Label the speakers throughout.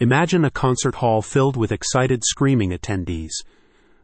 Speaker 1: Imagine a concert hall filled with excited screaming attendees.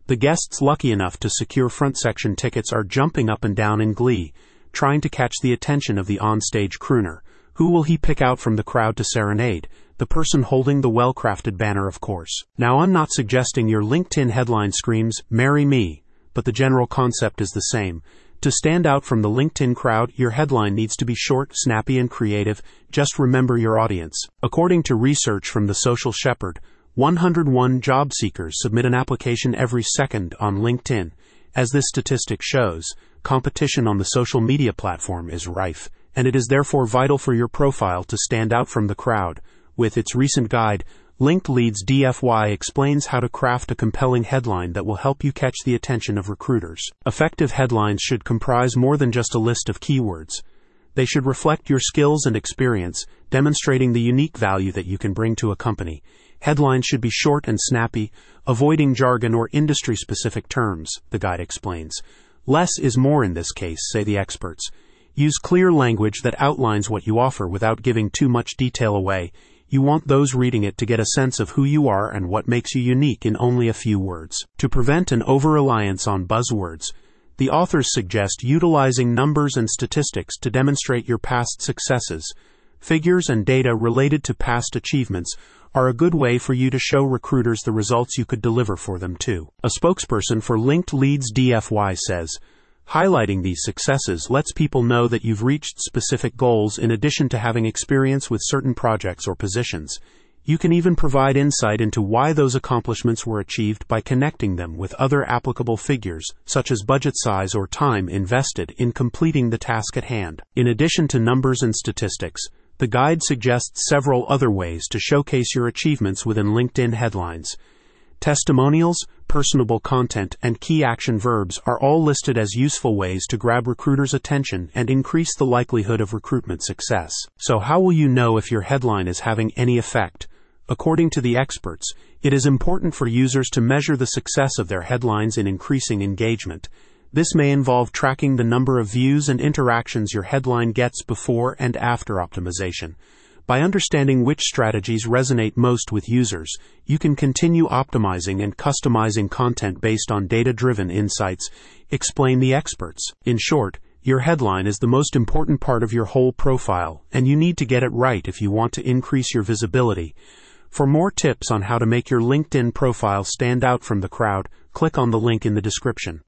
Speaker 1: The guests lucky enough to secure front section tickets are jumping up and down in glee, trying to catch the attention of the onstage crooner. Who will he pick out from the crowd to serenade? The person holding the well crafted banner, of course. Now, I'm not suggesting your LinkedIn headline screams, Marry Me, but the general concept is the same. To stand out from the LinkedIn crowd, your headline needs to be short, snappy, and creative. Just remember your audience. According to research from the Social Shepherd, 101 job seekers submit an application every second on LinkedIn. As this statistic shows, competition on the social media platform is rife, and it is therefore vital for your profile to stand out from the crowd. With its recent guide, Linked Leads DFY explains how to craft a compelling headline that will help you catch the attention of recruiters. Effective headlines should comprise more than just a list of keywords. They should reflect your skills and experience, demonstrating the unique value that you can bring to a company. Headlines should be short and snappy, avoiding jargon or industry specific terms, the guide explains. Less is more in this case, say the experts. Use clear language that outlines what you offer without giving too much detail away. You want those reading it to get a sense of who you are and what makes you unique in only a few words. To prevent an over reliance on buzzwords, the authors suggest utilizing numbers and statistics to demonstrate your past successes. Figures and data related to past achievements are a good way for you to show recruiters the results you could deliver for them too. A spokesperson for Linked Leads DFY says, Highlighting these successes lets people know that you've reached specific goals in addition to having experience with certain projects or positions. You can even provide insight into why those accomplishments were achieved by connecting them with other applicable figures, such as budget size or time invested in completing the task at hand. In addition to numbers and statistics, the guide suggests several other ways to showcase your achievements within LinkedIn headlines. Testimonials, personable content, and key action verbs are all listed as useful ways to grab recruiters' attention and increase the likelihood of recruitment success. So, how will you know if your headline is having any effect? According to the experts, it is important for users to measure the success of their headlines in increasing engagement. This may involve tracking the number of views and interactions your headline gets before and after optimization. By understanding which strategies resonate most with users, you can continue optimizing and customizing content based on data driven insights, explain the experts. In short, your headline is the most important part of your whole profile, and you need to get it right if you want to increase your visibility. For more tips on how to make your LinkedIn profile stand out from the crowd, click on the link in the description.